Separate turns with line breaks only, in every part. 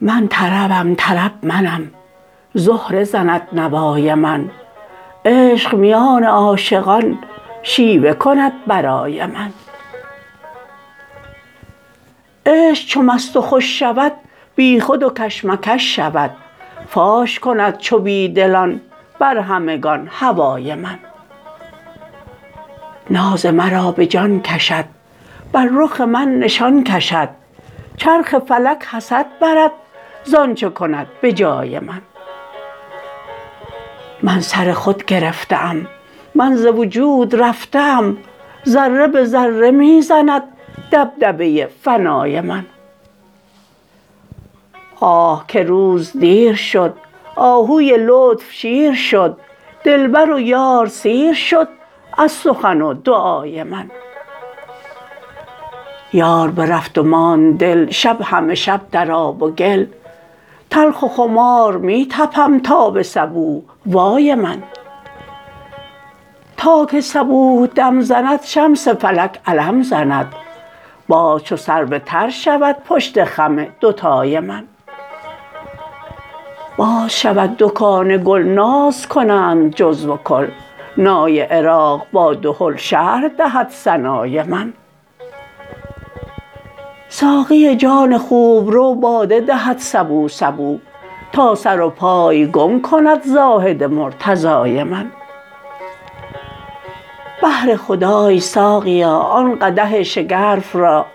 من طربم طرب منم. زهره زند نوای من. عشق میان عاشقان شیوه کند برای من. عشق چو مست و خوش شود بیخود و کشمکش شود. فاش کند چو بی دلان بر همگان هوای من. ناز مرا به جان کشد بر رخ من نشان کشد چرخ فلک حسد برد ز آنچ کند به جای من. من سر خود گرفته ام من ز وجود رفته ام ذره به ذره می زند دبدبه فنای من. آه که روز دیر شد آهوی لطف شیر شد دلبر و یار سیر شد از سخن و دعای من. یار برفت و ماند دل شب همه شب در آب و گل تلخ و خمار می طپم تا به صبوح وای من. تا که صبوح دم زند شمس فلک علم زند باز چو سرو تر شود پشت خم دوتای من. باز شود دکان گل ناز کنند جزو و کل نای عراق با دهل شرح دهد ثنای من. ساقی جان خوبرو باده دهد سبو سبو. تا سر و پای گم کند زاهد مرتضای من. بهر خدای ساقیا آن قدح شگرف را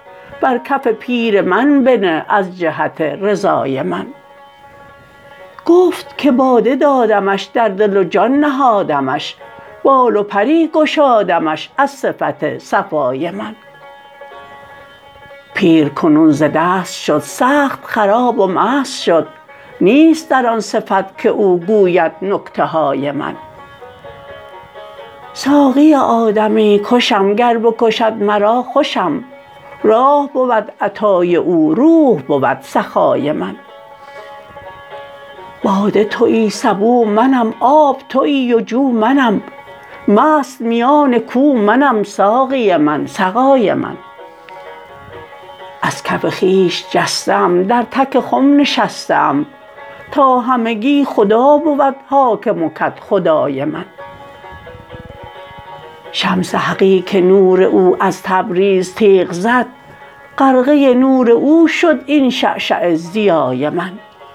بر کف پیر من بنه از جهت رضای من. گفت که باده دادمش در دل و جان نهادمش. بال و پری گشادمش از صفت صفای من. پیر کنون ز دست شد سخت خراب و مست شد. نیست در آن صفت که او گوید نکته های من. ساقی آدمی کشم گر بکشد مرا خوشم. راح بود عطای او روح بود سخای من. باده توی سبو منم آب توی و جو منم. مست میان کو منم ساقی من سقای من. از کف خویش جسته در تک خم نشسته تا همگی خدا بود حاکم و کدخدای من. شمس حقی که نور او از تبریز تیغ زد. غرقه نور او شد این شعشعه ضیای من.